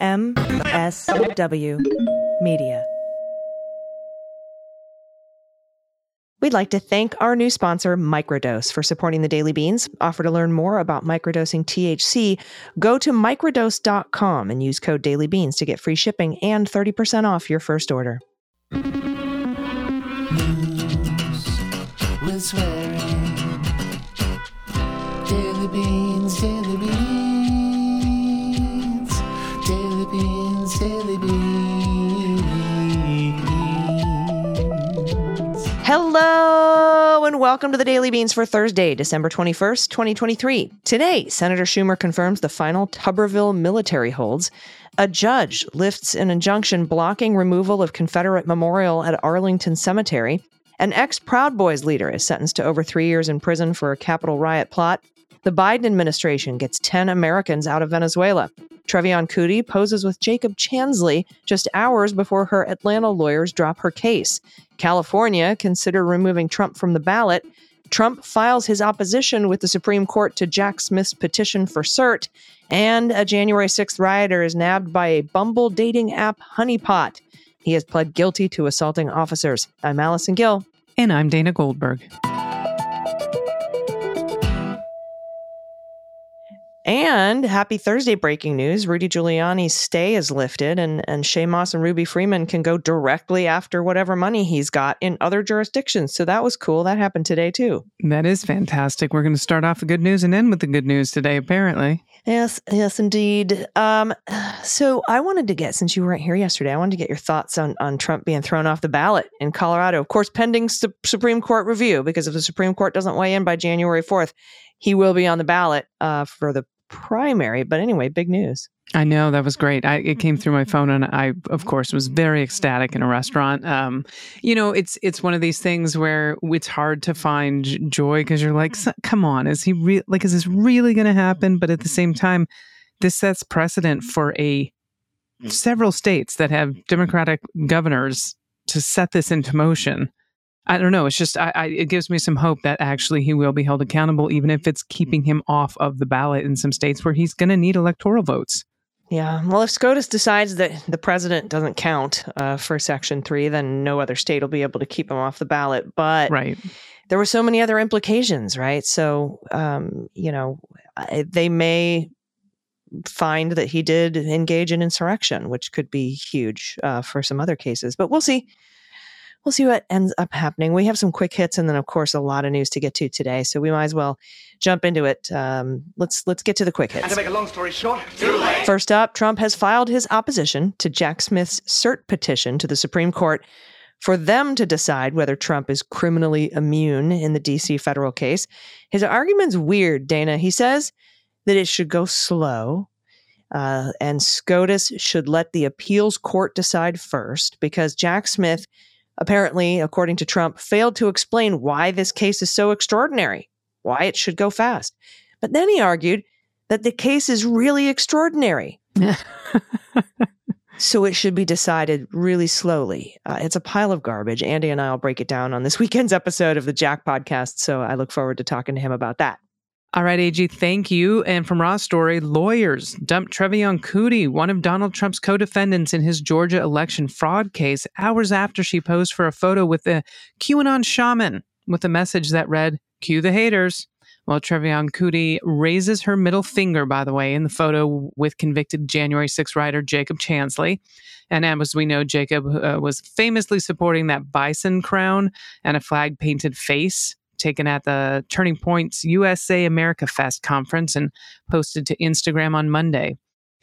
MSW Media. We'd like to thank our new sponsor, Microdose, for supporting the Daily Beans. Offer to learn more about microdosing THC, go to microdose.com and use code DailyBeans to get free shipping and 30% off your first order. with swearing. Daily beans, Hello and welcome to the Daily Beans for Thursday, December 21st, 2023. Today, Senator Schumer confirms the final Tuberville military holds. A judge lifts an injunction blocking removal of Confederate memorial at Arlington Cemetery. An ex Proud Boys leader is sentenced to over three years in prison for a Capitol riot plot. The Biden administration gets 10 Americans out of Venezuela. Trevian Kutti poses with Jacob Chansley just hours before her Atlanta lawyers drop her case. California consider removing Trump from the ballot. Trump files his opposition with the Supreme Court to Jack Smith's petition for cert. And a January 6th rioter is nabbed by a Bumble dating app honeypot. He has pled guilty to assaulting officers. I'm Allison Gill. And I'm Dana Goldberg. And happy Thursday breaking news. Rudy Giuliani's stay is lifted, and, and Shaye Moss and Ruby Freeman can go directly after whatever money he's got in other jurisdictions. So that was cool. That happened today, too. That is fantastic. We're going to start off the good news and end with the good news today, apparently. Yes, yes, indeed. Um, so I wanted to get, since you weren't here yesterday, I wanted to get your thoughts on, on Trump being thrown off the ballot in Colorado. Of course, pending su- Supreme Court review, because if the Supreme Court doesn't weigh in by January 4th, he will be on the ballot uh, for the primary. But anyway, big news. I know that was great. I, it came through my phone, and I, of course, was very ecstatic in a restaurant. Um, you know, it's it's one of these things where it's hard to find joy because you're like, come on, is he re- like, is this really going to happen? But at the same time, this sets precedent for a several states that have Democratic governors to set this into motion. I don't know. It's just I, I, it gives me some hope that actually he will be held accountable, even if it's keeping him off of the ballot in some states where he's going to need electoral votes. Yeah. Well, if SCOTUS decides that the president doesn't count uh, for Section 3, then no other state will be able to keep him off the ballot. But right. there were so many other implications, right? So, um, you know, they may find that he did engage in insurrection, which could be huge uh, for some other cases. But we'll see we'll see what ends up happening. We have some quick hits, and then of course a lot of news to get to today. So we might as well jump into it. Um, let's let's get to the quick hits. And to make a long story short, First up, Trump has filed his opposition to Jack Smith's cert petition to the Supreme Court for them to decide whether Trump is criminally immune in the DC federal case. His argument's weird, Dana. He says that it should go slow. Uh, and SCOTUS should let the appeals court decide first because Jack Smith apparently, according to Trump, failed to explain why this case is so extraordinary, why it should go fast. But then he argued that the case is really extraordinary. so it should be decided really slowly. Uh, it's a pile of garbage. Andy and I will break it down on this weekend's episode of the Jack podcast. So I look forward to talking to him about that. All right, AG, thank you. And from Raw Story, lawyers dumped Trevian Kutti, one of Donald Trump's co defendants in his Georgia election fraud case, hours after she posed for a photo with a QAnon shaman with a message that read, Cue the haters. Well, Trevian Kutti raises her middle finger, by the way, in the photo with convicted January 6 writer Jacob Chansley. And as we know, Jacob uh, was famously supporting that bison crown and a flag painted face taken at the Turning Points USA America Fest conference and posted to Instagram on Monday.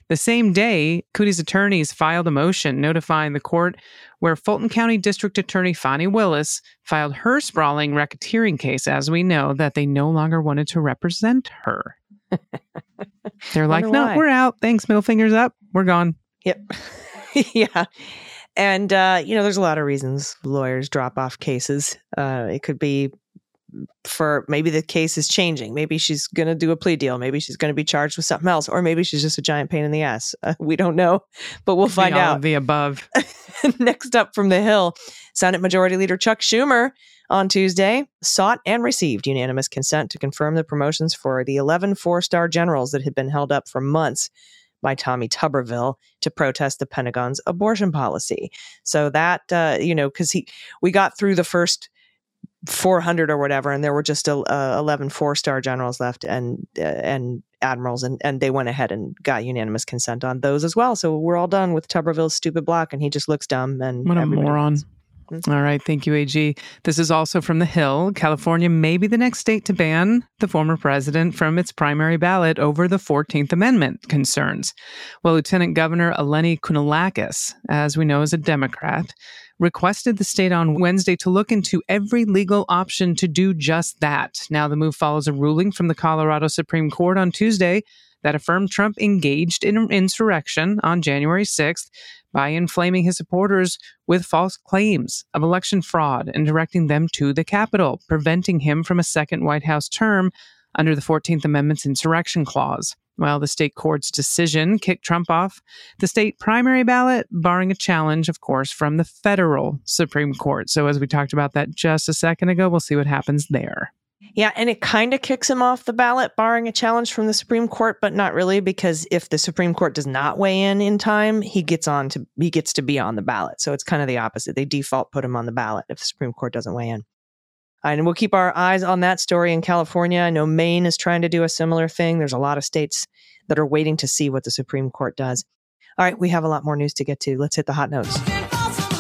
The same day, Kutti's attorneys filed a motion notifying the court where Fulton County District Attorney Fani Willis filed her sprawling racketeering case, as we know, that they no longer wanted to represent her. They're like, no, why. we're out. Thanks, middle fingers up. We're gone. Yep. yeah. And, uh, you know, there's a lot of reasons lawyers drop off cases. Uh, it could be for maybe the case is changing. Maybe she's going to do a plea deal. Maybe she's going to be charged with something else, or maybe she's just a giant pain in the ass. Uh, we don't know, but we'll find out. the above. Next up from the Hill, Senate Majority Leader Chuck Schumer on Tuesday sought and received unanimous consent to confirm the promotions for the 11 four star generals that had been held up for months by Tommy Tuberville to protest the Pentagon's abortion policy. So that uh, you know, because he we got through the first 400 or whatever, and there were just uh, 11 four star generals left and uh, and admirals, and, and they went ahead and got unanimous consent on those as well. So we're all done with Tuberville's stupid block, and he just looks dumb. And What a moron. Mhm. All right. Thank you, AG. This is also from The Hill. California may be the next state to ban the former president from its primary ballot over the 14th Amendment concerns. Well, Lieutenant Governor Eleni Kounalakis, as we know, is a Democrat, requested the state on Wednesday to look into every legal option to do just that. Now, the move follows a ruling from the Colorado Supreme Court on Tuesday that affirmed Trump engaged in insurrection on January 6th by inflaming his supporters with false claims of election fraud and directing them to the Capitol, preventing him from a second White House term under the 14th Amendment's insurrection clause. Well, the state court's decision kicked Trump off the state primary ballot, barring a challenge, of course, from the federal Supreme Court. So, as we talked about that just a second ago, we'll see what happens there. Yeah, and it kind of kicks him off the ballot, barring a challenge from the Supreme Court, but not really, because if the Supreme Court does not weigh in in time, he gets on to he gets to be on the ballot. So it's kind of the opposite. They default put him on the ballot if the Supreme Court doesn't weigh in. And we'll keep our eyes on that story in California. I know Maine is trying to do a similar thing. There's a lot of states that are waiting to see what the Supreme Court does. All right, we have a lot more news to get to. Let's hit the hot notes.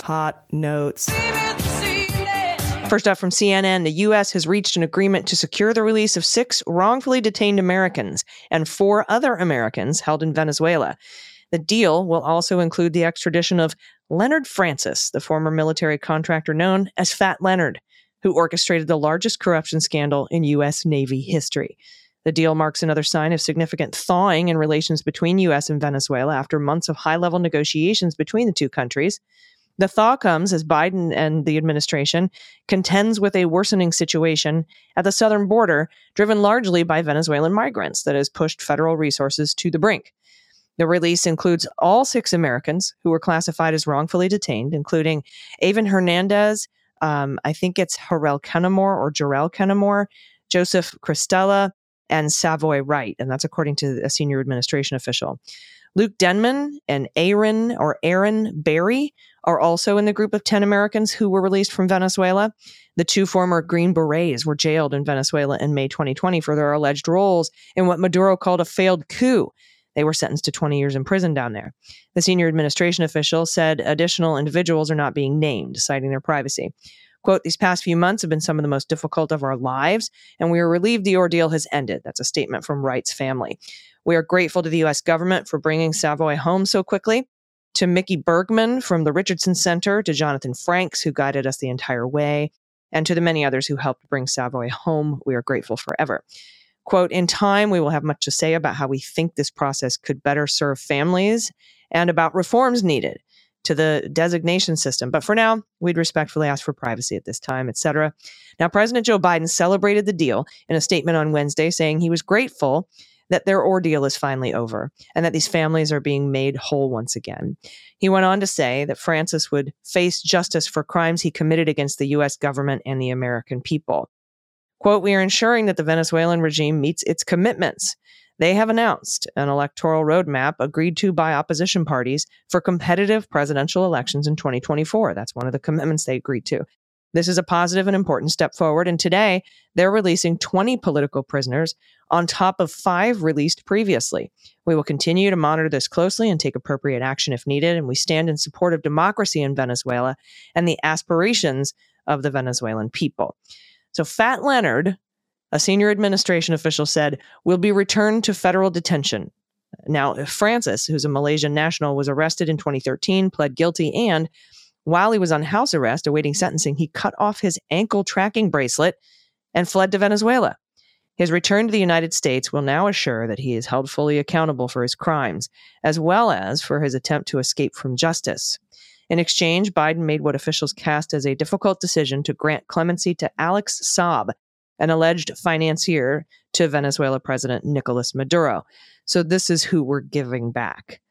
Hot notes. First up from CNN, the U.S. has reached an agreement to secure the release of six wrongfully detained Americans and four other Americans held in Venezuela. The deal will also include the extradition of Leonard Francis, the former military contractor known as Fat Leonard, who orchestrated the largest corruption scandal in U.S. Navy history. The deal marks another sign of significant thawing in relations between U.S. and Venezuela after months of high level negotiations between the two countries. The thaw comes as Biden and the administration contends with a worsening situation at the southern border, driven largely by Venezuelan migrants that has pushed federal resources to the brink. The release includes all six Americans who were classified as wrongfully detained, including Avon Hernandez, um, I think it's Harel Kennemore or Jarell Kennemore, Joseph Cristela, and Savoy Wright, and that's according to a senior administration official. Luke Denman and Aaron or Aaron Berry are also in the group of 10 Americans who were released from Venezuela. The two former Green Berets were jailed in Venezuela in May 2020 for their alleged roles in what Maduro called a failed coup. They were sentenced to 20 years in prison down there. The senior administration official said additional individuals are not being named, citing their privacy. Quote, these past few months have been some of the most difficult of our lives, and we are relieved the ordeal has ended. That's a statement from Wright's family. We are grateful to the U.S. government for bringing Savoy home so quickly. To Mickey Bergman from the Richardson Center, to Jonathan Franks, who guided us the entire way, and to the many others who helped bring Savoy home, we are grateful forever. Quote, in time, we will have much to say about how we think this process could better serve families and about reforms needed to the designation system. But for now, we'd respectfully ask for privacy at this time, etc. Now, President Joe Biden celebrated the deal in a statement on Wednesday, saying he was grateful that their ordeal is finally over and that these families are being made whole once again. He went on to say that Francis would face justice for crimes he committed against the U.S. government and the American people. Quote, we are ensuring that the Venezuelan regime meets its commitments. They have announced an electoral roadmap agreed to by opposition parties for competitive presidential elections in 2024. That's one of the commitments they agreed to. This is a positive and important step forward. And today, they're releasing 20 political prisoners on top of five released previously. We will continue to monitor this closely and take appropriate action if needed. And we stand in support of democracy in Venezuela and the aspirations of the Venezuelan people. So, Fat Leonard, a senior administration official, said, will be returned to federal detention. Now, Francis, who's a Malaysian national, was arrested in 2013, pled guilty, and while he was on house arrest awaiting sentencing, he cut off his ankle tracking bracelet and fled to Venezuela. His return to the United States will now assure that he is held fully accountable for his crimes, as well as for his attempt to escape from justice. In exchange, Biden made what officials cast as a difficult decision to grant clemency to Alex Saab, an alleged financier to Venezuela President Nicolas Maduro. So, this is who we're giving back.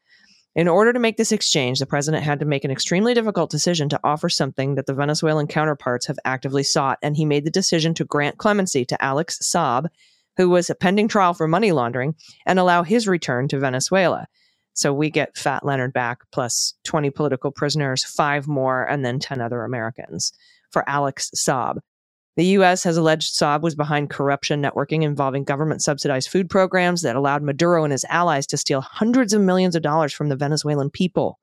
In order to make this exchange, the president had to make an extremely difficult decision to offer something that the Venezuelan counterparts have actively sought, and he made the decision to grant clemency to Alex Saab, who was pending trial for money laundering, and allow his return to Venezuela. So we get Fat Leonard back plus 20 political prisoners, five more, and then 10 other Americans for Alex Saab. The U.S. has alleged Saab was behind corruption networking involving government subsidized food programs that allowed Maduro and his allies to steal hundreds of millions of dollars from the Venezuelan people.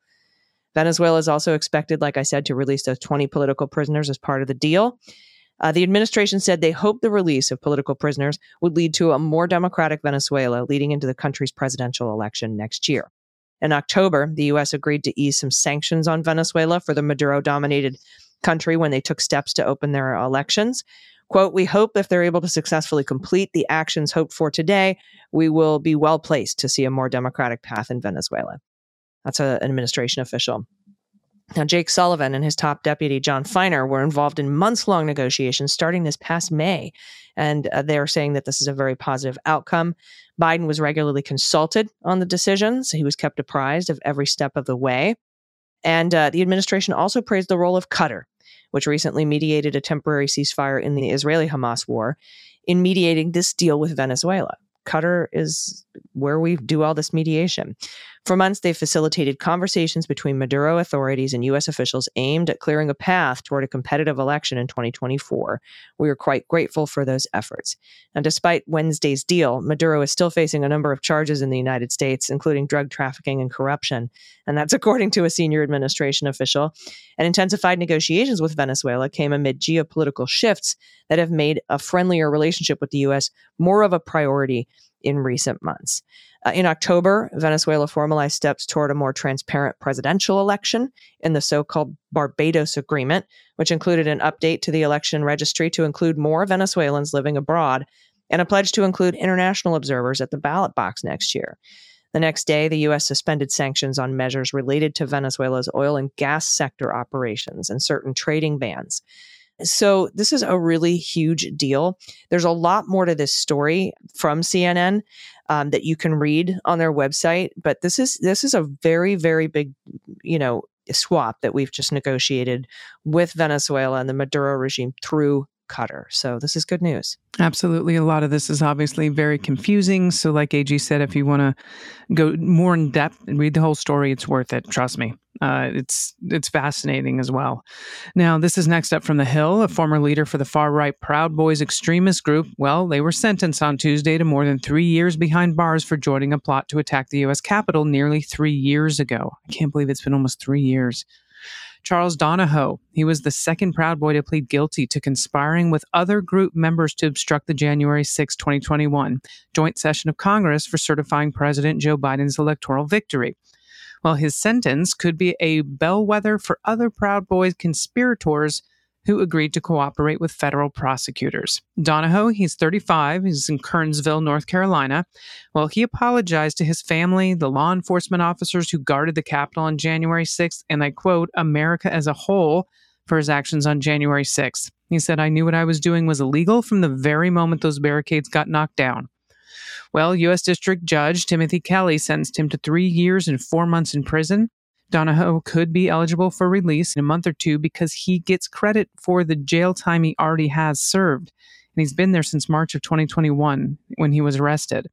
Venezuela is also expected, like I said, to release those 20 political prisoners as part of the deal. Uh, the administration said they hope the release of political prisoners would lead to a more democratic Venezuela leading into the country's presidential election next year. In October, the U.S. agreed to ease some sanctions on Venezuela for the Maduro dominated country when they took steps to open their elections. Quote, we hope if they're able to successfully complete the actions hoped for today, we will be well placed to see a more democratic path in Venezuela. That's a, an administration official. Now, Jake Sullivan and his top deputy, Jon Finer, were involved in months long negotiations starting this past May. And uh, they're saying that this is a very positive outcome. Biden was regularly consulted on the decisions, he was kept apprised of every step of the way. And uh, the administration also praised the role of Qatar, which recently mediated a temporary ceasefire in the Israeli Hamas war, in mediating this deal with Venezuela. Qatar is where we do all this mediation. For months, they've facilitated conversations between Maduro authorities and U.S. officials aimed at clearing a path toward a competitive election in 2024. We are quite grateful for those efforts. And despite Wednesday's deal, Maduro is still facing a number of charges in the United States, including drug trafficking and corruption. And that's according to a senior administration official. And intensified negotiations with Venezuela came amid geopolitical shifts that have made a friendlier relationship with the U.S. more of a priority in recent months. Uh, in October, Venezuela formalized steps toward a more transparent presidential election in the so called Barbados Agreement, which included an update to the election registry to include more Venezuelans living abroad and a pledge to include international observers at the ballot box next year. The next day, the U.S. suspended sanctions on measures related to Venezuela's oil and gas sector operations and certain trading bans. So, this is a really huge deal. There's a lot more to this story from CNN um, that you can read on their website. But this is this is a very very big, you know, swap that we've just negotiated with Venezuela and the Maduro regime through Qatar. So this is good news. Absolutely. A lot of this is obviously very confusing. So, like AG said, if you want to go more in depth and read the whole story, it's worth it. Trust me. Uh, it's it's fascinating as well. Now, this is next up from the Hill, a former leader for the far right Proud Boys extremist group. Well, they were sentenced on Tuesday to more than three years behind bars for joining a plot to attack the U.S. Capitol nearly three years ago. I can't believe it's been almost three years. Charles Donohoe. He was the second Proud Boy to plead guilty to conspiring with other group members to obstruct the January 6, 2021 joint session of Congress for certifying President Joe Biden's electoral victory. Well, his sentence could be a bellwether for other Proud Boys conspirators who agreed to cooperate with federal prosecutors. Donohoe, he's 35, he's in Kernsville, North Carolina. Well, he apologized to his family, the law enforcement officers who guarded the Capitol on January 6th, and I quote, America as a whole for his actions on January 6th. He said, I knew what I was doing was illegal from the very moment those barricades got knocked down. Well, U.S. District Judge Timothy Kelly sentenced him to three years and four months in prison Donohoe could be eligible for release in a month or two because he gets credit for the jail time he already has served. And he's been there since March of 2021 when he was arrested.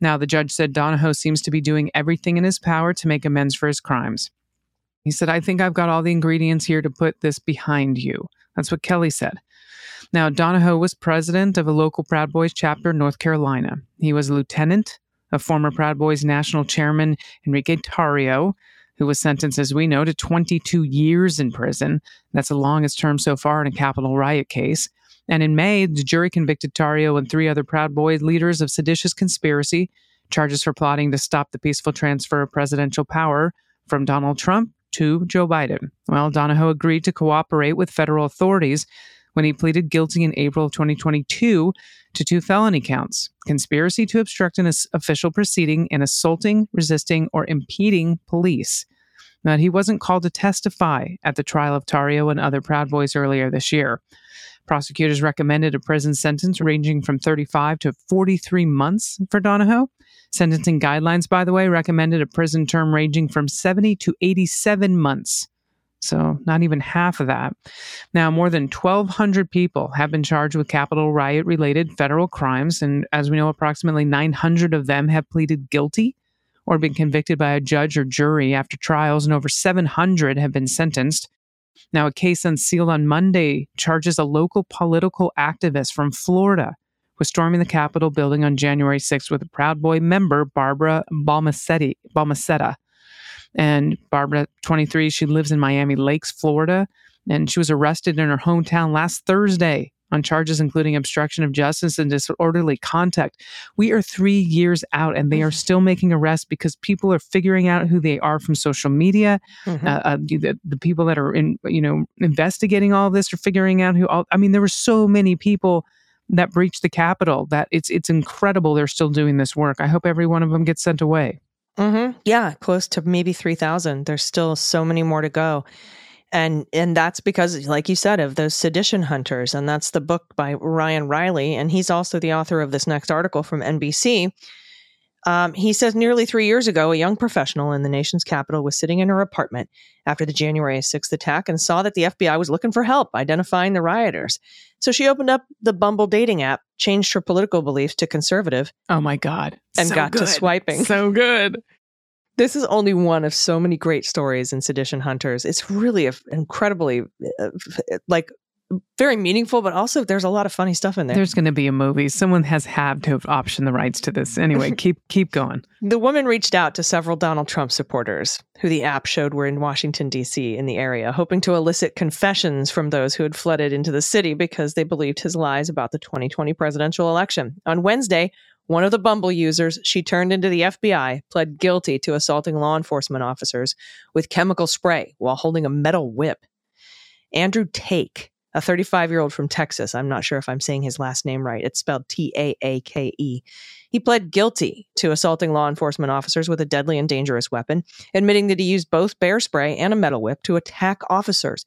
Now, the judge said Donohoe seems to be doing everything in his power to make amends for his crimes. He said, I think I've got all the ingredients here to put this behind you. That's what Kelly said. Now, Donohoe was president of a local Proud Boys chapter in North Carolina. He was a lieutenant of former Proud Boys national chairman Enrique Tarrio, who was sentenced, as we know, to 22 years in prison. That's the longest term so far in a Capitol riot case. And in May, the jury convicted Tarrio and three other Proud Boy leaders of seditious conspiracy, charges for plotting to stop the peaceful transfer of presidential power from Donald Trump to Joe Biden. Well, Donohoe agreed to cooperate with federal authorities when he pleaded guilty in April of 2022 to two felony counts conspiracy to obstruct an official proceeding and assaulting, resisting, or impeding police. Now, he wasn't called to testify at the trial of Tarrio and other Proud Boys earlier this year. Prosecutors recommended a prison sentence ranging from 35 to 43 months for Donohoe. Sentencing guidelines, by the way, recommended a prison term ranging from 70 to 87 months. So, not even half of that. Now, more than 1,200 people have been charged with Capitol riot related federal crimes. And as we know, approximately 900 of them have pleaded guilty or been convicted by a judge or jury after trials, and over 700 have been sentenced. Now, a case unsealed on Monday charges a local political activist from Florida with storming the Capitol building on January 6th with a Proud Boy member, Barbara Balmaseda. And Barbara, 23, she lives in Miami Lakes, Florida, and she was arrested in her hometown last Thursday on charges including obstruction of justice and disorderly conduct. We are three years out and they are still making arrests because people are figuring out who they are from social media. Mhm. Uh, uh, the, the people that are in, you know, investigating all this are figuring out who all, I mean, there were so many people that breached the Capitol that it's, it's incredible they're still doing this work. I hope every one of them gets sent away. Mm-hmm. Yeah, close to maybe 3,000. There's still so many more to go. And and that's because, like you said, of those sedition hunters. And that's the book by Ryan Reilly. And he's also the author of this next article from NBC. Um, he says nearly three years ago, a young professional in the nation's capital was sitting in her apartment after the January 6th attack and saw that the FBI was looking for help identifying the rioters. So she opened up the Bumble dating app, changed her political beliefs to conservative, Oh my God. And So got to swiping. So good. This is only one of so many great stories in Sedition Hunters. It's really a, incredibly, uh, like, very meaningful, but also there's a lot of funny stuff in there. There's going to be a movie. Someone has had to have optioned the rights to this. Anyway, keep keep going. The woman reached out to several Donald Trump supporters who the app showed were in Washington, D.C., in the area, hoping to elicit confessions from those who had flooded into the city because they believed his lies about the 2020 presidential election. On Wednesday, one of the Bumble users she turned into the FBI pled guilty to assaulting law enforcement officers with chemical spray while holding a metal whip. Andrew Taake, a 35 year old from Texas, I'm not sure if I'm saying his last name right, it's spelled T A A K E. He pled guilty to assaulting law enforcement officers with a deadly and dangerous weapon, admitting that he used both bear spray and a metal whip to attack officers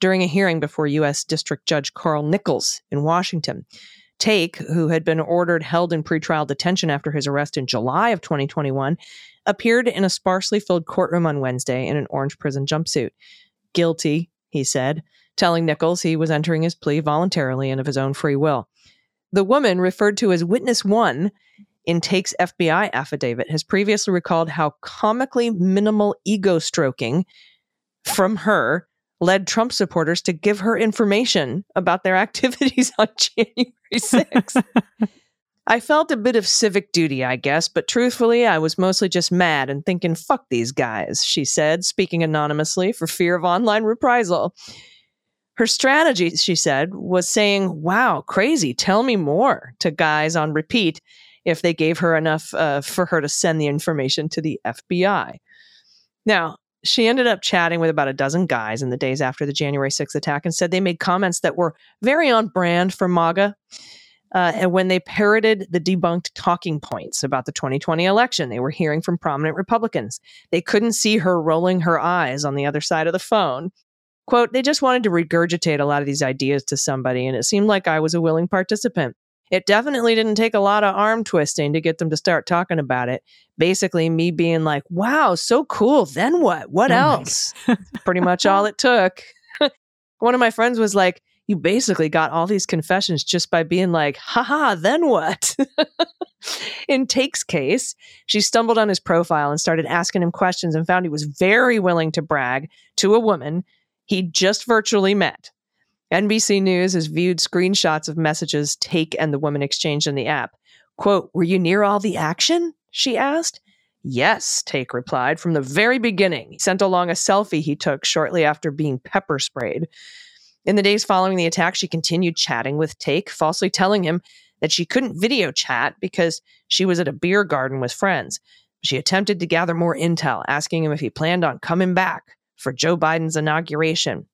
during a hearing before U.S. District Judge Carl Nichols in Washington. Taake, who had been ordered held in pretrial detention after his arrest in July of 2021, appeared in a sparsely filled courtroom on Wednesday in an orange prison jumpsuit. Guilty, he said, telling Nichols he was entering his plea voluntarily and of his own free will. The woman, referred to as Witness One in Taake's FBI affidavit, has previously recalled how comically minimal ego stroking from her led Trump supporters to give her information about their activities on January 6th. I felt a bit of civic duty, I guess, but truthfully, I was mostly just mad and thinking, fuck these guys, she said, speaking anonymously for fear of online reprisal. Her strategy, she said, was saying, wow, crazy, tell me more to guys on repeat if they gave her enough uh, for her to send the information to the FBI. Now, she ended up chatting with about a dozen guys in the days after the January 6th attack and said they made comments that were very on brand for MAGA. Uh, and when they parroted the debunked talking points about the 2020 election, they were hearing from prominent Republicans. They couldn't see her rolling her eyes on the other side of the phone. Quote, they just wanted to regurgitate a lot of these ideas to somebody, and it seemed like I was a willing participant. It definitely didn't take a lot of arm twisting to get them to start talking about it. Basically, me being like, wow, so cool. Then what? What Oh else? Pretty much all it took. One of my friends was like, you basically got all these confessions just by being like, haha, then what? In Taake's case, she stumbled on his profile and started asking him questions and found he was very willing to brag to a woman he just virtually met. NBC News has viewed screenshots of messages Taake and the woman exchanged in the app. Quote, Were you near all the action? She asked. Yes, Taake replied from the very beginning. He sent along a selfie he took shortly after being pepper sprayed. In the days following the attack, she continued chatting with Taake, falsely telling him that she couldn't video chat because she was at a beer garden with friends. She attempted to gather more intel, asking him if he planned on coming back for Joe Biden's inauguration.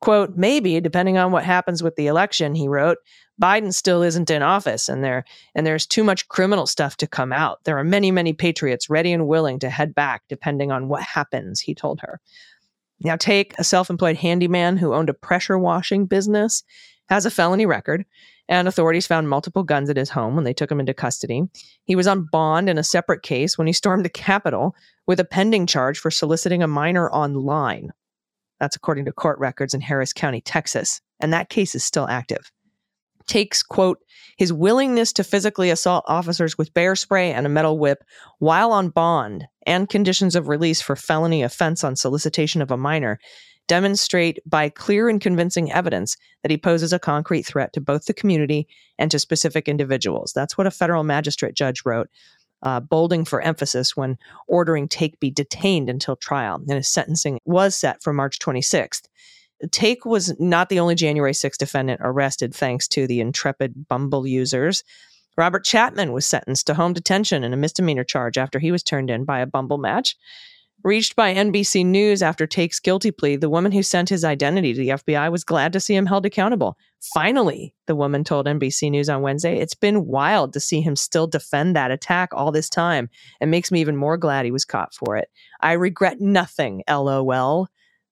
Quote, maybe, depending on what happens with the election, he wrote, Biden still isn't in office and there and there's too much criminal stuff to come out. There are many, many patriots ready and willing to head back depending on what happens, he told her. Now Taake a self-employed handyman who owned a pressure washing business, has a felony record, and authorities found multiple guns at his home when they took him into custody. He was on bond in a separate case when he stormed the Capitol with a pending charge for soliciting a minor online. That's according to court records in Harris County, Texas, and that case is still active. Taake's, quote, his willingness to physically assault officers with bear spray and a metal whip while on bond and conditions of release for felony offense on solicitation of a minor demonstrate by clear and convincing evidence that he poses a concrete threat to both the community and to specific individuals. That's what a federal magistrate judge wrote, uh, bolding for emphasis when ordering Taake be detained until trial. And his sentencing was set for March 26th. Taake was not the only January 6th defendant arrested thanks to the intrepid Bumble users. Robert Chapman was sentenced to home detention in a misdemeanor charge after he was turned in by a Bumble match. Reached by NBC News after Taake's guilty plea, the woman who sent his identity to the FBI was glad to see him held accountable. Finally, the woman told NBC News on Wednesday, it's been wild to see him still defend that attack all this time. It makes me even more glad he was caught for it. I regret nothing, lol,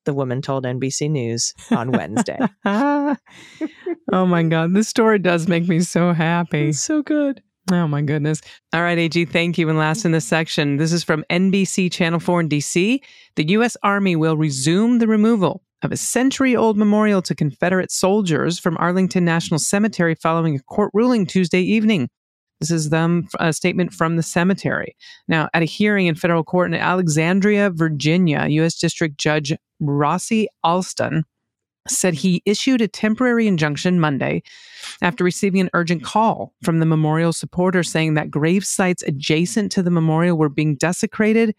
the woman told NBC News on Wednesday. oh my God. This story does make me so happy. It's so good. Oh my goodness. All right, AG, thank you. And last in this section, this is from NBC Channel 4 in DC. The U.S. Army will resume the removal of a century old memorial to Confederate soldiers from Arlington National Cemetery following a court ruling Tuesday evening. This is them a statement from the cemetery. Now, at a hearing in federal court in Alexandria, Virginia, U.S. District Judge Rossie Alston said he issued a temporary injunction Monday after receiving an urgent call from the memorial supporter saying that grave sites adjacent to the memorial were being desecrated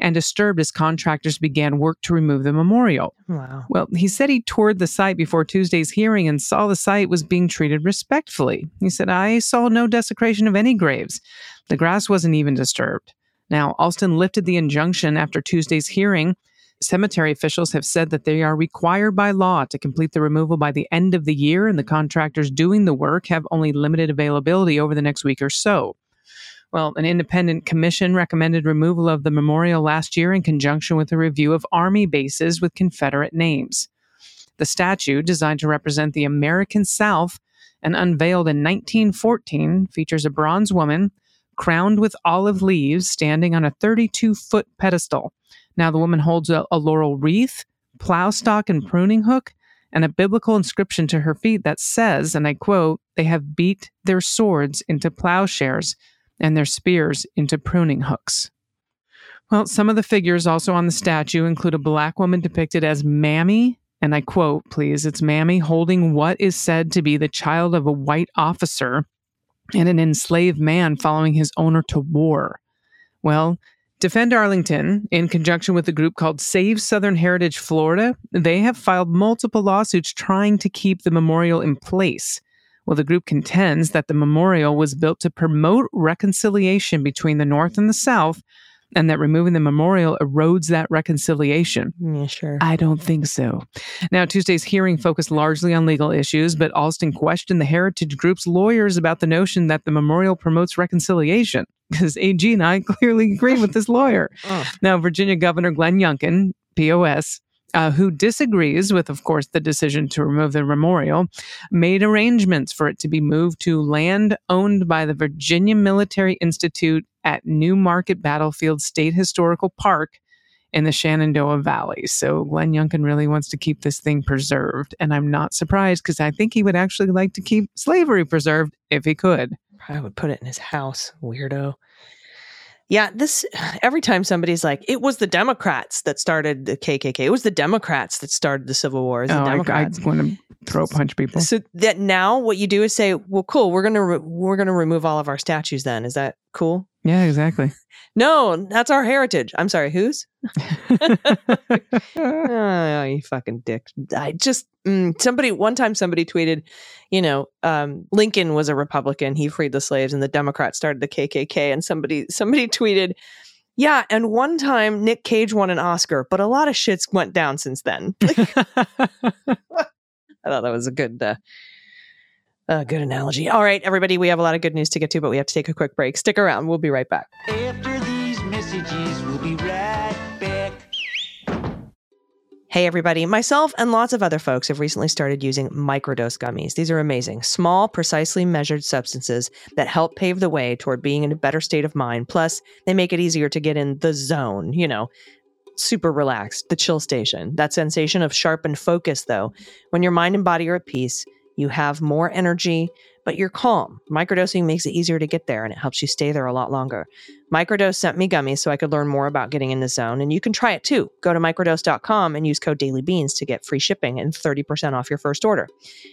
and disturbed as contractors began work to remove the memorial. Wow. Well, he said he toured the site before Tuesday's hearing and saw the site was being treated respectfully. He said, I saw no desecration of any graves. The grass wasn't even disturbed. Now, Alston lifted the injunction after Tuesday's hearing cemetery officials have said that they are required by law to complete the removal by the end of the year, and the contractors doing the work have only limited availability over the next week or so. Well, an independent commission recommended removal of the memorial last year in conjunction with a review of Army bases with Confederate names. The statue, designed to represent the American South and unveiled in 1914, features a bronze woman crowned with olive leaves standing on a 32 foot pedestal. Now, the woman holds a, a laurel wreath, plow stalk, and pruning hook, and a biblical inscription to her feet that says, and I quote, they have beat their swords into plowshares and their spears into pruning hooks. Well, some of the figures also on the statue include a black woman depicted as Mammy, and I quote, please, it's Mammy holding what is said to be the child of a white officer and an enslaved man following his owner to war. Well, Defend Arlington, in conjunction with a group called Save Southern Heritage Florida, they have filed multiple lawsuits trying to keep the memorial in place. Well, the group contends that the memorial was built to promote reconciliation between the North and the South and that removing the memorial erodes that reconciliation. Yeah, sure. I don't think so. Now, Tuesday's hearing focused largely on legal issues, but Alston questioned the heritage group's lawyers about the notion that the memorial promotes reconciliation. Because AG and I clearly agree with this lawyer. Oh. Now, Virginia Governor Glenn Youngkin, POS, uh, who disagrees with, of course, the decision to remove the memorial, made arrangements for it to be moved to land owned by the Virginia Military Institute at New Market Battlefield State Historical Park in the Shenandoah Valley. So Glenn Youngkin really wants to keep this thing preserved. And I'm not surprised because I think he would actually like to keep slavery preserved if he could. I would put it in his house, weirdo. Yeah, this every time somebody's like, it was the Democrats that started the KKK. It was the Democrats that started the Civil War. It was the Oh, I, I want to throw punch people. so that now what you do is say, well, cool, we're gonna re- we're gonna remove all of our statues. Then is that cool? Yeah, exactly. No, that's our heritage. I'm sorry, whose? oh, you fucking dick. I just, mm, somebody, one time somebody tweeted, you know, um, Lincoln was a Republican. He freed the slaves and the Democrats started the KKK. And somebody, somebody tweeted, yeah. And one time Nick Cage won an Oscar, but a lot of shits went down since then. I thought that was a good, uh, uh, good analogy. All right, everybody, we have a lot of good news to get to, but we have to take a quick break. Stick around. We'll be right back. After these messages, we'll be right back. Hey, everybody. Myself and lots of other folks have recently started using microdose gummies. These are amazing, small, precisely measured substances that help pave the way toward being in a better state of mind. Plus, they make it easier to get in the zone, you know, super relaxed, the chill station. That sensation of sharpened focus, though. When your mind and body are at peace, you have more energy, but you're calm. Microdosing makes it easier to get there and it helps you stay there a lot longer. Microdose sent me gummies so I could learn more about getting in the zone, and you can try it too. Go to microdose.com and use code dailybeans to get free shipping and 30% off your first order.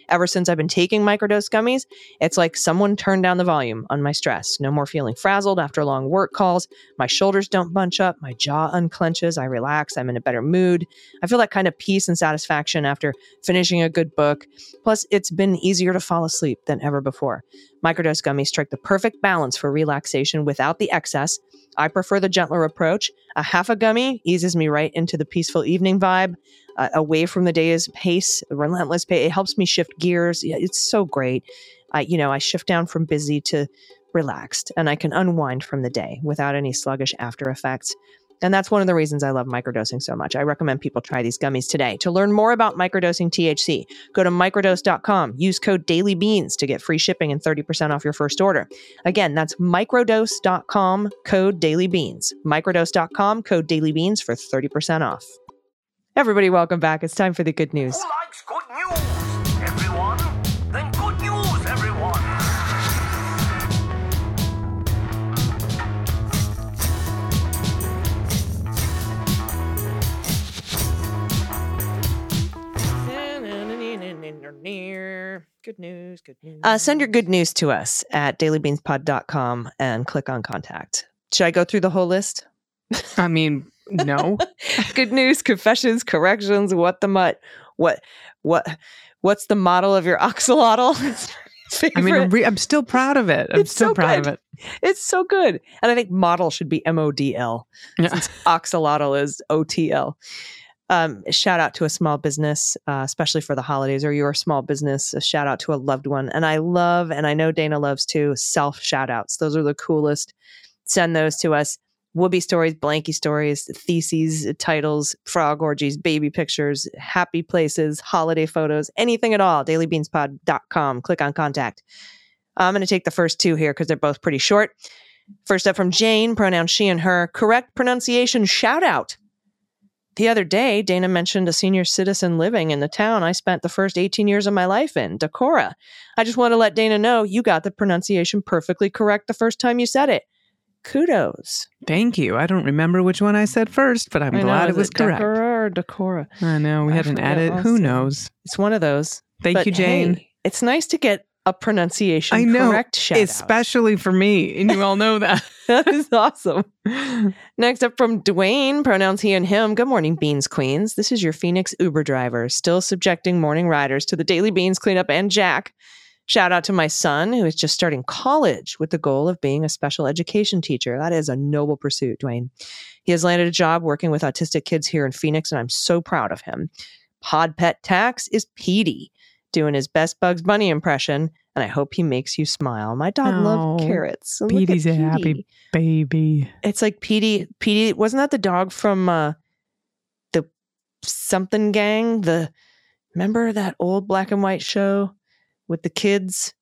Ever since I've been taking microdose gummies, it's like someone turned down the volume on my stress. No more feeling frazzled after long work calls. My shoulders don't bunch up, my jaw unclenches, I relax, I'm in a better mood. I feel that kind of peace and satisfaction after finishing a good book. Plus, it's been easier to fall asleep than ever before. Microdose gummies strike the perfect balance for relaxation without the excess. I prefer the gentler approach. A half a gummy eases me right into the peaceful evening vibe, uh, away from the day's pace, relentless pace. It helps me shift gears. It's so great. I, you know, I shift down from busy to relaxed, and I can unwind from the day without any sluggish after effects. And that's one of the reasons I love microdosing so much. I recommend people try these gummies today. To learn more about microdosing THC, go to microdose.com. Use code dailybeans to get free shipping and 30% off your first order. Again, that's microdose.com, code dailybeans. Microdose.com, code dailybeans for 30% off. Everybody, welcome back. It's time for the good news. Who likes good news? Good news, good news. Uh, send your good news to us at dailybeanspod.com and click on contact. Should I go through the whole list? I mean, no. good news, confessions, corrections, what the mutt, what, what, what's the model of your oxalotl? I mean, I'm, re- I'm still proud of it. I'm It's still so proud good. of it. it's so good. And I think model should be M O D L Yeah. since oxalotl is O T L. Um, shout out to a small business, uh, especially for the holidays, or you're small business. A shout out to a loved one. And I love, and I know Dana loves too, self shout outs. Those are the coolest. Send those to us. Whoopee stories, blanky stories, theses, titles, frog orgies, baby pictures, happy places, holiday photos, anything at all. Dailybeanspod.com. Click on contact. I'm going to take the first two here because they're both pretty short. First up from Jane, pronoun she and her. Correct pronunciation, shout out. The other day, Dana mentioned a senior citizen living in the town I spent the first 18 years of my life in, Decorah. I just want to let Dana know you got the pronunciation perfectly correct the first time you said it. Kudos. Thank you. I don't remember which one I said first, but I'm know, glad it was correct. Decorah or Decorah? I know we I forget added. Who knows? It's one of those. Thank But you, Jane. hey, it's nice to get a pronunciation I know, correct shout out. especially for me, and you all know that. That is awesome. Next up from Dwayne, pronouns he and him. Good morning, Beans Queens. This is your Phoenix Uber driver, still subjecting morning riders to the daily beans cleanup and jack. Shout out to my son, who is just starting college with the goal of being a special education teacher. That is a noble pursuit, Dwayne. He has landed a job working with autistic kids here in Phoenix, and I'm so proud of him. Pod Pet Tax is Petey, doing his best Bugs Bunny impression, and I hope he makes you smile. My dog loved Oh, carrots. and Petey's a happy baby. It's like Petey. Petey wasn't that the dog from uh, the something gang? The remember that old black and white show with the kids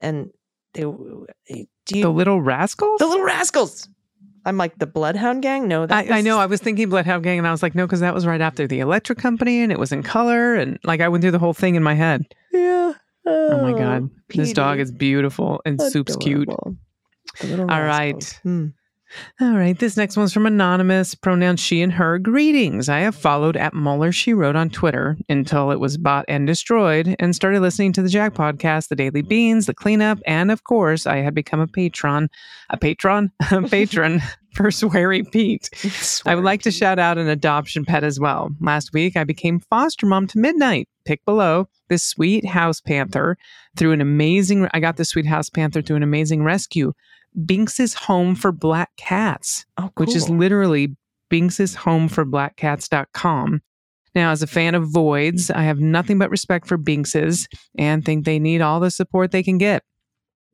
and they. Do you The Little Rascals? the little rascals? I'm like the Bloodhound Gang. No, that I, I know. I was thinking Bloodhound Gang, and I was like, no, because that was right after the Electric Company, and it was in color, and like I went through the whole thing in my head. Yeah. Oh my god, this oh, dog is beautiful, and Soup's cute. Adorable. The little All right. All right, this next one's from Anonymous, pronouns she and her. Greetings. I have followed at Mueller She Wrote on Twitter until it was bought and destroyed and started listening to the Jack podcast, The Daily Beans, The Cleanup, and of course, I had become a patron, a patron, a patron for Sweary Pete. I would like to shout out an adoption pet as well. Last week, I became foster mom to Midnight. Pick below this sweet house panther through an amazing. I got this sweet house panther through an amazing rescue. Binks's Home for Black Cats, Oh, which is cool. literally Binks's Home for Blackcats.com. Now, as a fan of voids, I have nothing but respect for Binks's and think they need all the support they can get.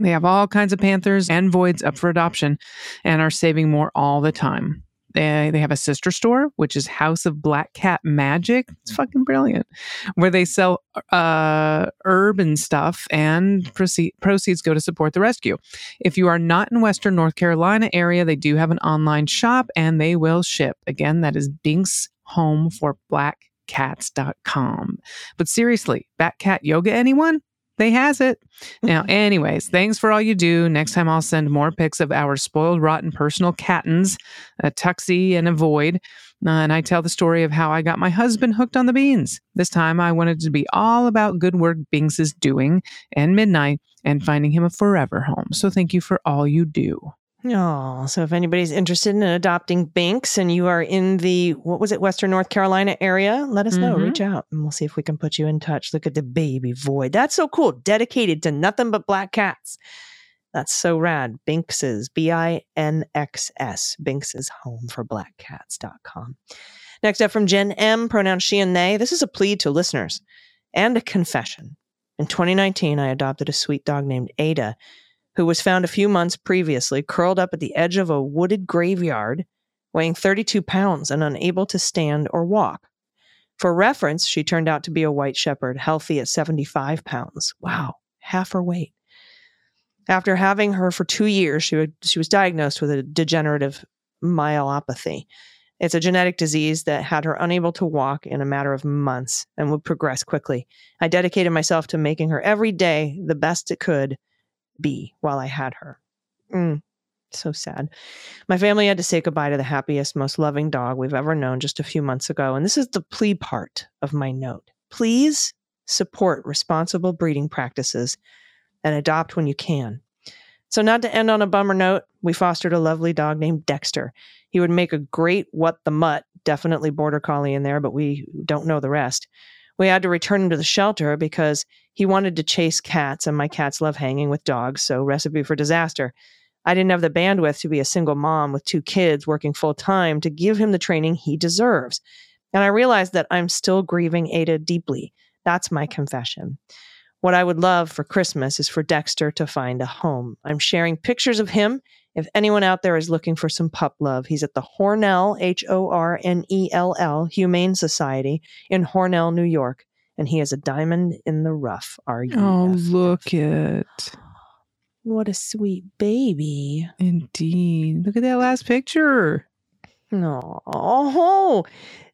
They have all kinds of panthers and voids up for adoption and are saving more all the time. They, they have a sister store, which is House of Black Cat Magic. It's fucking brilliant, where they sell uh, herb and stuff, and proceed, proceeds go to support the rescue. If you are not in Western North Carolina area, they do have an online shop and they will ship. Again, that is Binks Home for Black Cats.com. But seriously, Bat Cat Yoga, anyone? They has it. Now, anyways, thanks for all you do. Next time I'll send more pics of our spoiled, rotten personal cattens, a Tuxie and a Void. Uh, and I tell the story of how I got my husband hooked on the beans. This time I wanted to be all about good work Binks is doing and midnight and finding him a forever home. So thank you for all you do. Oh, so if anybody's interested in adopting Binx and you are in the, what was it, Western North Carolina area, let us know. Mhm. Reach out and we'll see if we can put you in touch. Look at the baby void. That's so cool. Dedicated to nothing but black cats. That's so rad. Binx's, B I N X S, Binx's home for blackcats.com. Next up from Jen M, pronouns she and they. This is a plea to listeners and a confession. In 2019, I adopted a sweet dog named Ada who was found a few months previously curled up at the edge of a wooded graveyard, weighing 32 pounds and unable to stand or walk. For reference, she turned out to be a white shepherd, healthy at 75 pounds. Wow, half her weight. After having her for two years, she, would, she was diagnosed with a degenerative myelopathy. It's a genetic disease that had her unable to walk in a matter of months and would progress quickly. I dedicated myself to making her every day the best it could be while I had her. Mm, so sad. My family had to say goodbye to the happiest, most loving dog we've ever known just a few months ago. And this is the plea part of my note. Please support responsible breeding practices and adopt when you can. So, not to end on a bummer note, we fostered a lovely dog named Dexter. He would make a great what the mutt, definitely border collie in there, but we don't know the rest. We had to return him to the shelter because he wanted to chase cats, and my cats love hanging with dogs, so recipe for disaster. I didn't have the bandwidth to be a single mom with two kids working full time to give him the training he deserves. And I realized that I'm still grieving Ada deeply. That's my confession. What I would love for Christmas is for Dexter to find a home. I'm sharing pictures of him. If anyone out there is looking for some pup love, he's at the Hornell, H O R N E L L, Humane Society in Hornell, New York. And he is a diamond in the rough. Are you? Oh, look it. What a sweet baby. Indeed. Look at that last picture. No. Oh,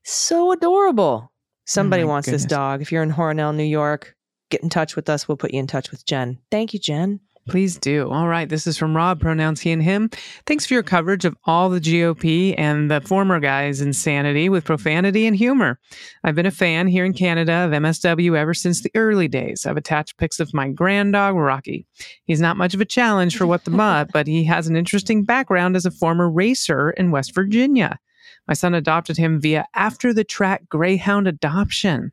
so adorable. Somebody my wants this dog. If you're in Hornell, New York, get in touch with us. We'll put you in touch with Jen. Thank you, Jen. Please do. All right. This is from Rob, pronouns he and him. Thanks for your coverage of all the GOP and the former guy's insanity with profanity and humor. I've been a fan here in Canada of MSW ever since the early days. I've attached pics of my grand dog, Rocky. He's not much of a challenge for what the mutt, but he has an interesting background as a former racer in West Virginia. My son adopted him via after the track greyhound adoption.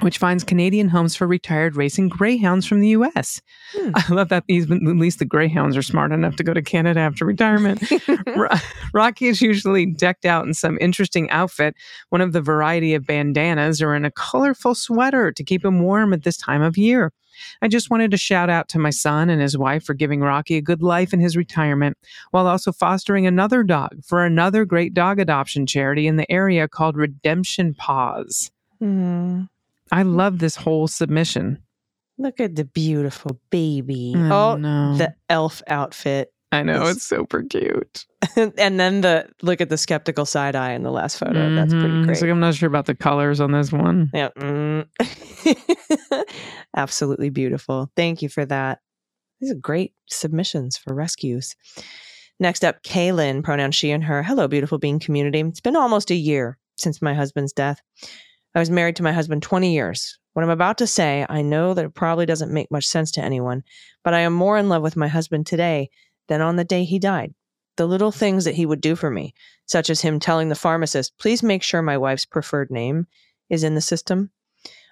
Which finds Canadian homes for retired racing greyhounds from the US. Hmm. I love that these, at least the greyhounds are smart enough to go to Canada after retirement. Rocky is usually decked out in some interesting outfit, one of the variety of bandanas, or in a colorful sweater to keep him warm at this time of year. I just wanted to shout out to my son and his wife for giving Rocky a good life in his retirement, while also fostering another dog for another great dog adoption charity in the area called Redemption Paws. Hmm. I love this whole submission. Look at the beautiful baby. Oh, know. the elf outfit. I know It's- it's super cute. and then the look at the skeptical side eye in the last photo. That's pretty Mhm. great. Like I'm not sure about the colors on this one. Yeah. mm. Absolutely beautiful. Thank you for that. These are great submissions for rescues. Next up, Kaylin, pronoun she and her. Hello, beautiful being community. It's been almost a year since my husband's death. I was married to my husband 20 years. What I'm about to say, I know that it probably doesn't make much sense to anyone, but I am more in love with my husband today than on the day he died. The little things that he would do for me, such as him telling the pharmacist, please make sure my wife's preferred name is in the system.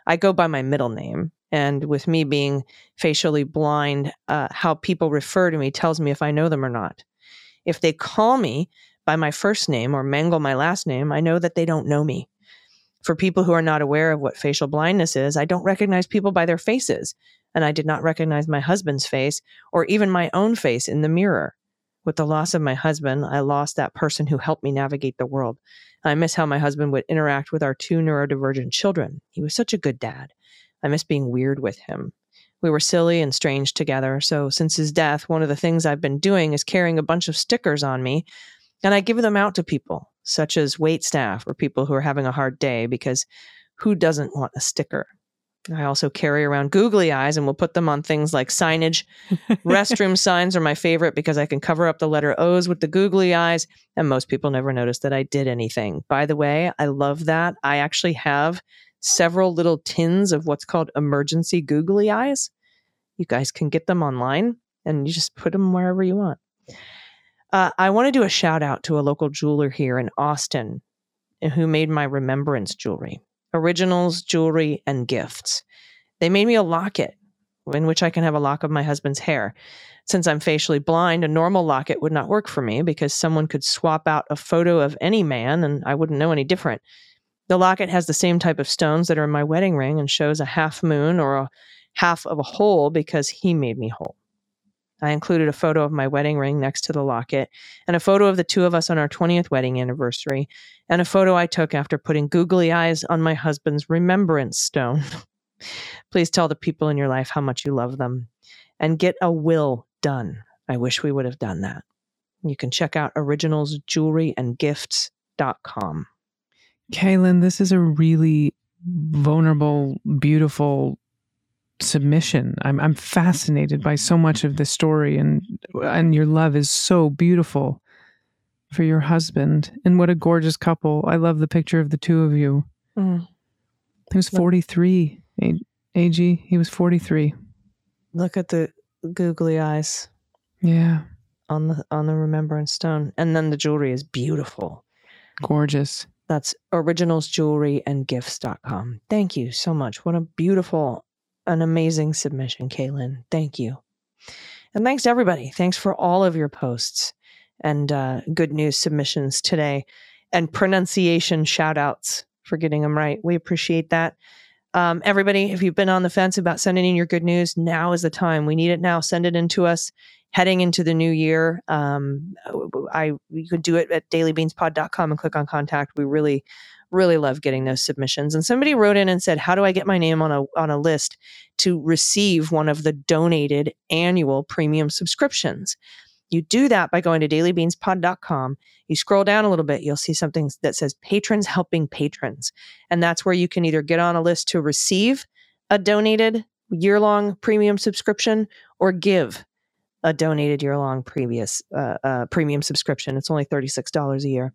I go by my middle name. And with me being facially blind, uh, how people refer to me tells me if I know them or not. If they call me by my first name or mangle my last name, I know that they don't know me. For people who are not aware of what facial blindness is, I don't recognize people by their faces. And I did not recognize my husband's face or even my own face in the mirror. With the loss of my husband, I lost that person who helped me navigate the world. I miss how my husband would interact with our two neurodivergent children. He was such a good dad. I miss being weird with him. We were silly and strange together. So, since his death, one of the things I've been doing is carrying a bunch of stickers on me, and I give them out to people, such as wait staff or people who are having a hard day, because who doesn't want a sticker? I also carry around googly eyes and will put them on things like signage. Restroom signs are my favorite because I can cover up the letter O's with the googly eyes, and most people never notice that I did anything. By the way, I love that. I actually have several little tins of what's called emergency googly eyes. You guys can get them online and you just put them wherever you want. Uh, I want to do a shout out to a local jeweler here in Austin who made my remembrance jewelry, originals, jewelry, and gifts. They made me a locket in which I can have a lock of my husband's hair. Since I'm facially blind, a normal locket would not work for me because someone could swap out a photo of any man and I wouldn't know any different. The locket has the same type of stones that are in my wedding ring and shows a half moon or a half of a hole because he made me whole. I included a photo of my wedding ring next to the locket and a photo of the two of us on our 20th wedding anniversary and a photo I took after putting googly eyes on my husband's remembrance stone. Please tell the people in your life how much you love them and get a will done. I wish we would have done that. You can check out originalsjewelryandgifts.com. Kaylin, this is a really vulnerable, beautiful submission. I'm I'm fascinated by so much of the story and and your love is so beautiful for your husband. And what a gorgeous couple. I love the picture of the two of you. Mm. He was 43. A- AG, he was 43. Look at the googly eyes Yeah. on the on the remembrance stone. And then the jewelry is beautiful. Gorgeous. That's originalsjewelryandgifts.com. Thank you so much. What a beautiful, an amazing submission, Kaylin. Thank you. And thanks to everybody. Thanks for all of your posts and uh, good news submissions today and pronunciation shout outs for getting them right. We appreciate that. Um, everybody, if you've been on the fence about sending in your good news, now is the time. We need it now. Send it in to us heading into the new year. Um, I you could do it at dailybeanspod.com and click on contact. We really, really love getting those submissions. And somebody wrote in and said, "How do I get my name on a on a list to receive one of the donated annual premium subscriptions?" You do that by going to dailybeanspod.com. You scroll down a little bit, you'll see something that says patrons helping patrons. And that's where you can either get on a list to receive a donated year long premium subscription or give a donated year long previous uh, uh, premium subscription. It's only $36 a year.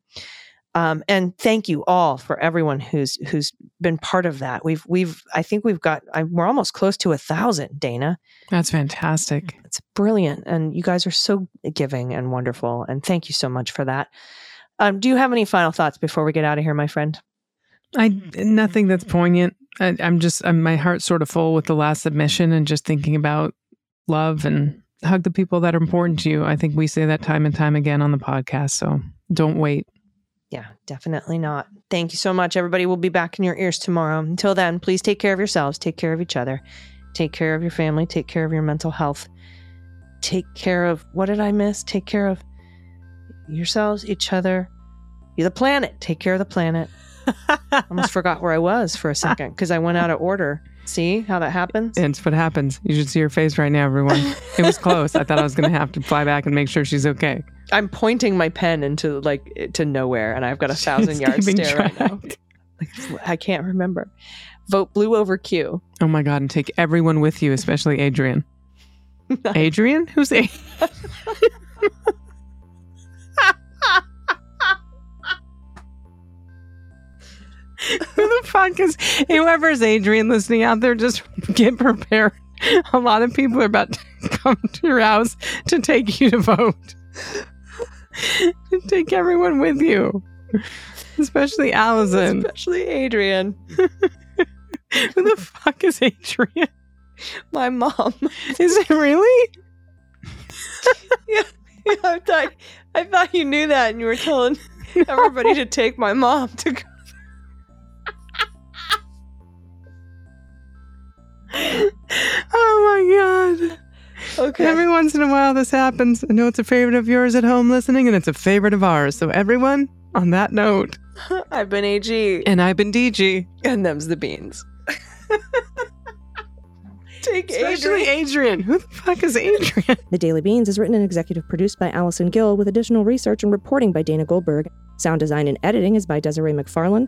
Um, and thank you all for everyone who's who's been part of that. We've we've I think we've got I, we're almost close to a thousand, Dana. That's fantastic. It's brilliant. And you guys are so giving and wonderful. And thank you so much for that. Um, do you have any final thoughts before we get out of here, my friend? I nothing that's poignant. I, I'm just I'm, my heart's sort of full with the last submission and just thinking about love and hug the people that are important to you. I think we say that time and time again on the podcast. So don't wait. Yeah, definitely not. Thank you so much, everybody. We'll be back in your ears tomorrow. Until then, please take care of yourselves, take care of each other, take care of your family, take care of your mental health, take care of what did I miss? Take care of yourselves, each other, the planet. Take care of the planet. Almost forgot where I was for a second because I went out of order. See how that happens? It's what happens. You should see her face right now, everyone. It was close. I thought I was going to have to fly back and make sure she's okay. I'm pointing my pen into like to nowhere, and I've got a thousand yard stare right now. Like, I can't remember. Vote blue over Q. Oh my God. And take everyone with you, especially Adrian. Adrian? Who's A? Who the fuck is whoever's Adrian listening out there? Just get prepared. A lot of people are about to come to your house to take you to vote. take everyone with you, especially Allison. Especially Adrian, Who the fuck is Adrian? my mom. Is it really? yeah, I thought I thought you knew that, and you were telling everybody to take my mom to go. Oh my god. Okay. Every once in a while this happens. I know it's a favorite of yours at home listening, and it's a favorite of ours. So everyone, on that note, I've been AG, and I've been DG. and them's the beans. Take Especially Adrian. Adrian. Who the fuck is Adrian? The Daily Beans is written and executive produced by Allison Gill with additional research and reporting by Dana Goldberg. Sound design and editing is by Desiree McFarlane.